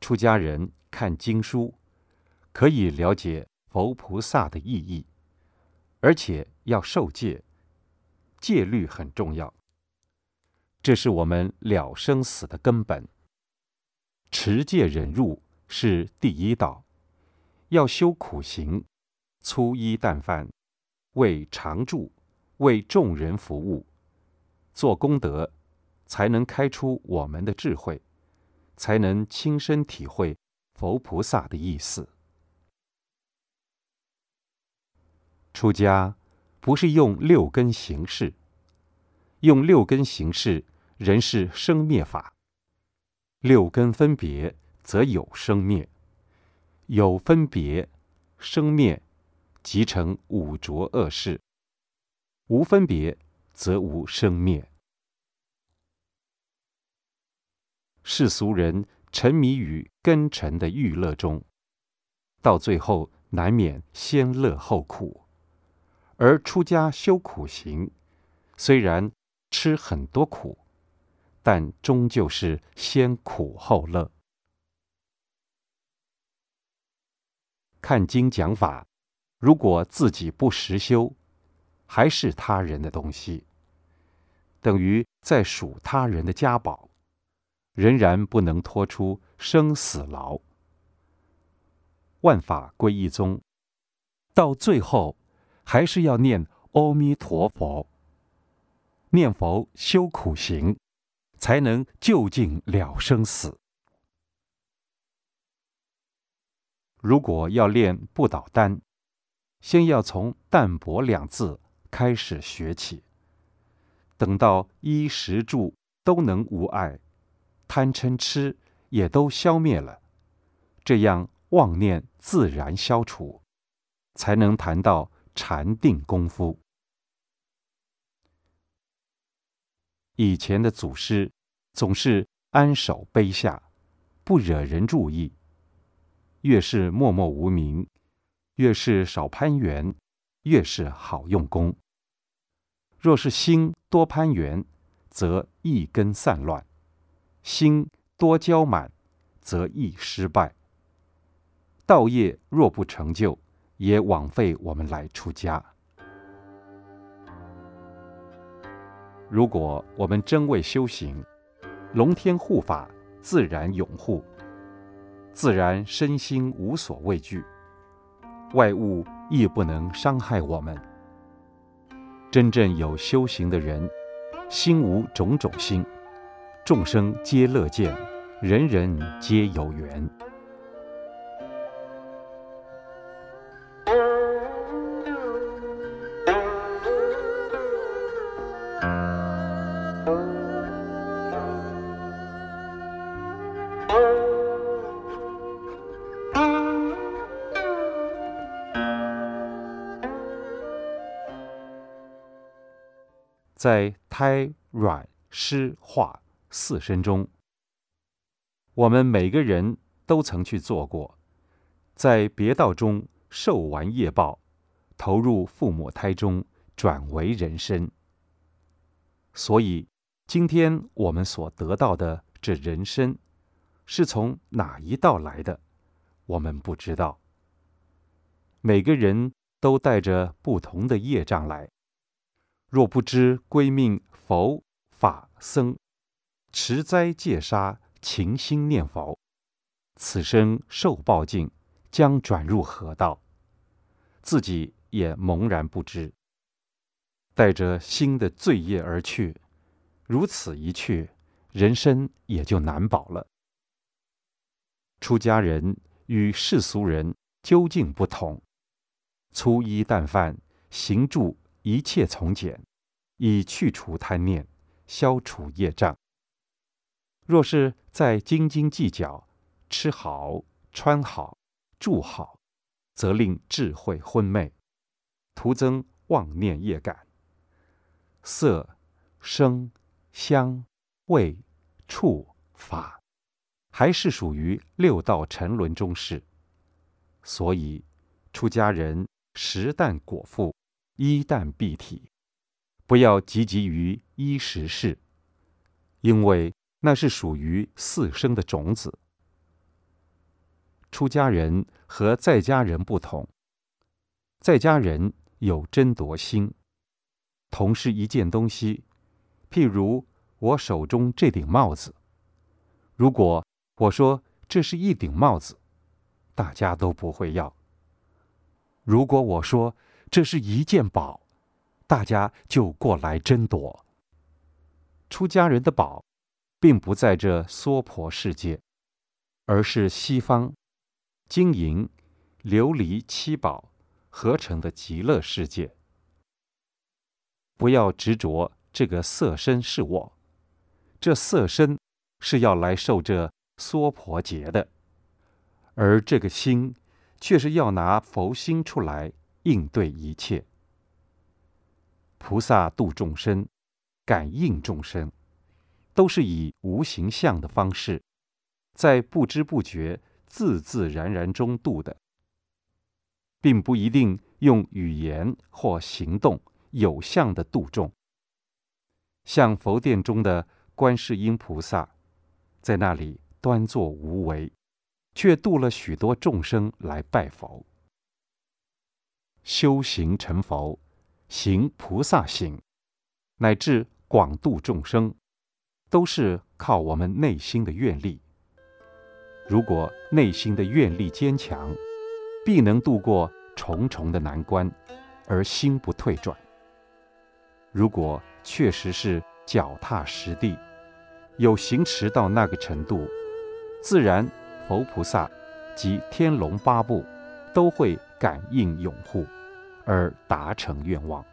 出家人看经书，可以了解佛菩萨的意义，而且要受戒，戒律很重要。这是我们了生死的根本。持戒忍辱是第一道，要修苦行，粗衣淡饭，为常住，为众人服务，做功德，才能开出我们的智慧。才能亲身体会佛菩萨的意思。出家不是用六根行事，用六根行事，人是生灭法。六根分别，则有生灭；有分别，生灭，即成五浊恶世；无分别，则无生灭。世俗人沉迷于根尘的欲乐中，到最后难免先乐后苦；而出家修苦行，虽然吃很多苦，但终究是先苦后乐。看经讲法，如果自己不实修，还是他人的东西，等于在数他人的家宝。仍然不能脱出生死牢。万法归一宗，到最后还是要念阿弥陀佛。念佛修苦行，才能就近了生死。如果要练不倒丹，先要从淡泊两字开始学起。等到衣食住都能无碍。贪嗔痴也都消灭了，这样妄念自然消除，才能谈到禅定功夫。以前的祖师总是安守卑下，不惹人注意，越是默默无名，越是少攀缘，越是好用功。若是心多攀缘，则一根散乱。心多骄满，则易失败。道业若不成就，也枉费我们来出家。如果我们真为修行，龙天护法自然拥护，自然身心无所畏惧，外物亦不能伤害我们。真正有修行的人，心无种种心。众生皆乐见，人人皆有缘。在胎软湿化。四身中，我们每个人都曾去做过，在别道中受完业报，投入父母胎中，转为人身。所以，今天我们所得到的这人身，是从哪一道来的，我们不知道。每个人都带着不同的业障来，若不知归命佛法僧。持斋戒杀，勤心念佛，此生受报尽，将转入何道？自己也茫然不知。带着新的罪业而去，如此一去，人生也就难保了。出家人与世俗人究竟不同，粗衣淡饭，行住一切从简，以去除贪念，消除业障。若是再斤斤计较，吃好、穿好、住好，则令智慧昏昧，徒增妄念业感。色、声、香、味、触、法，还是属于六道沉沦中事。所以，出家人食淡果腹，衣淡蔽体，不要汲汲于衣食事，因为。那是属于四生的种子，出家人和在家人不同，在家人有争夺心，同是一件东西，譬如我手中这顶帽子，如果我说这是一顶帽子，大家都不会要；如果我说这是一件宝，大家就过来争夺。出家人的宝，并不在这娑婆世界，而是西方金银、琉璃七宝合成的极乐世界。不要执着这个色身是我，这色身是要来受这娑婆劫的，而这个心却是要拿佛心出来应对一切。菩萨度众生。感应众生，都是以无形象的方式，在不知不觉、自自然然中度的，并不一定用语言或行动有相的度众。像佛殿中的观世音菩萨，在那里端坐无为，却度了许多众生来拜佛，修行成佛，行菩萨行，乃至。广度众生，都是靠我们内心的愿力。如果内心的愿力坚强，必能度过重重的难关，而心不退转。如果确实是脚踏实地，有行持到那个程度，自然佛菩萨及天龙八部都会感应拥护，而达成愿望。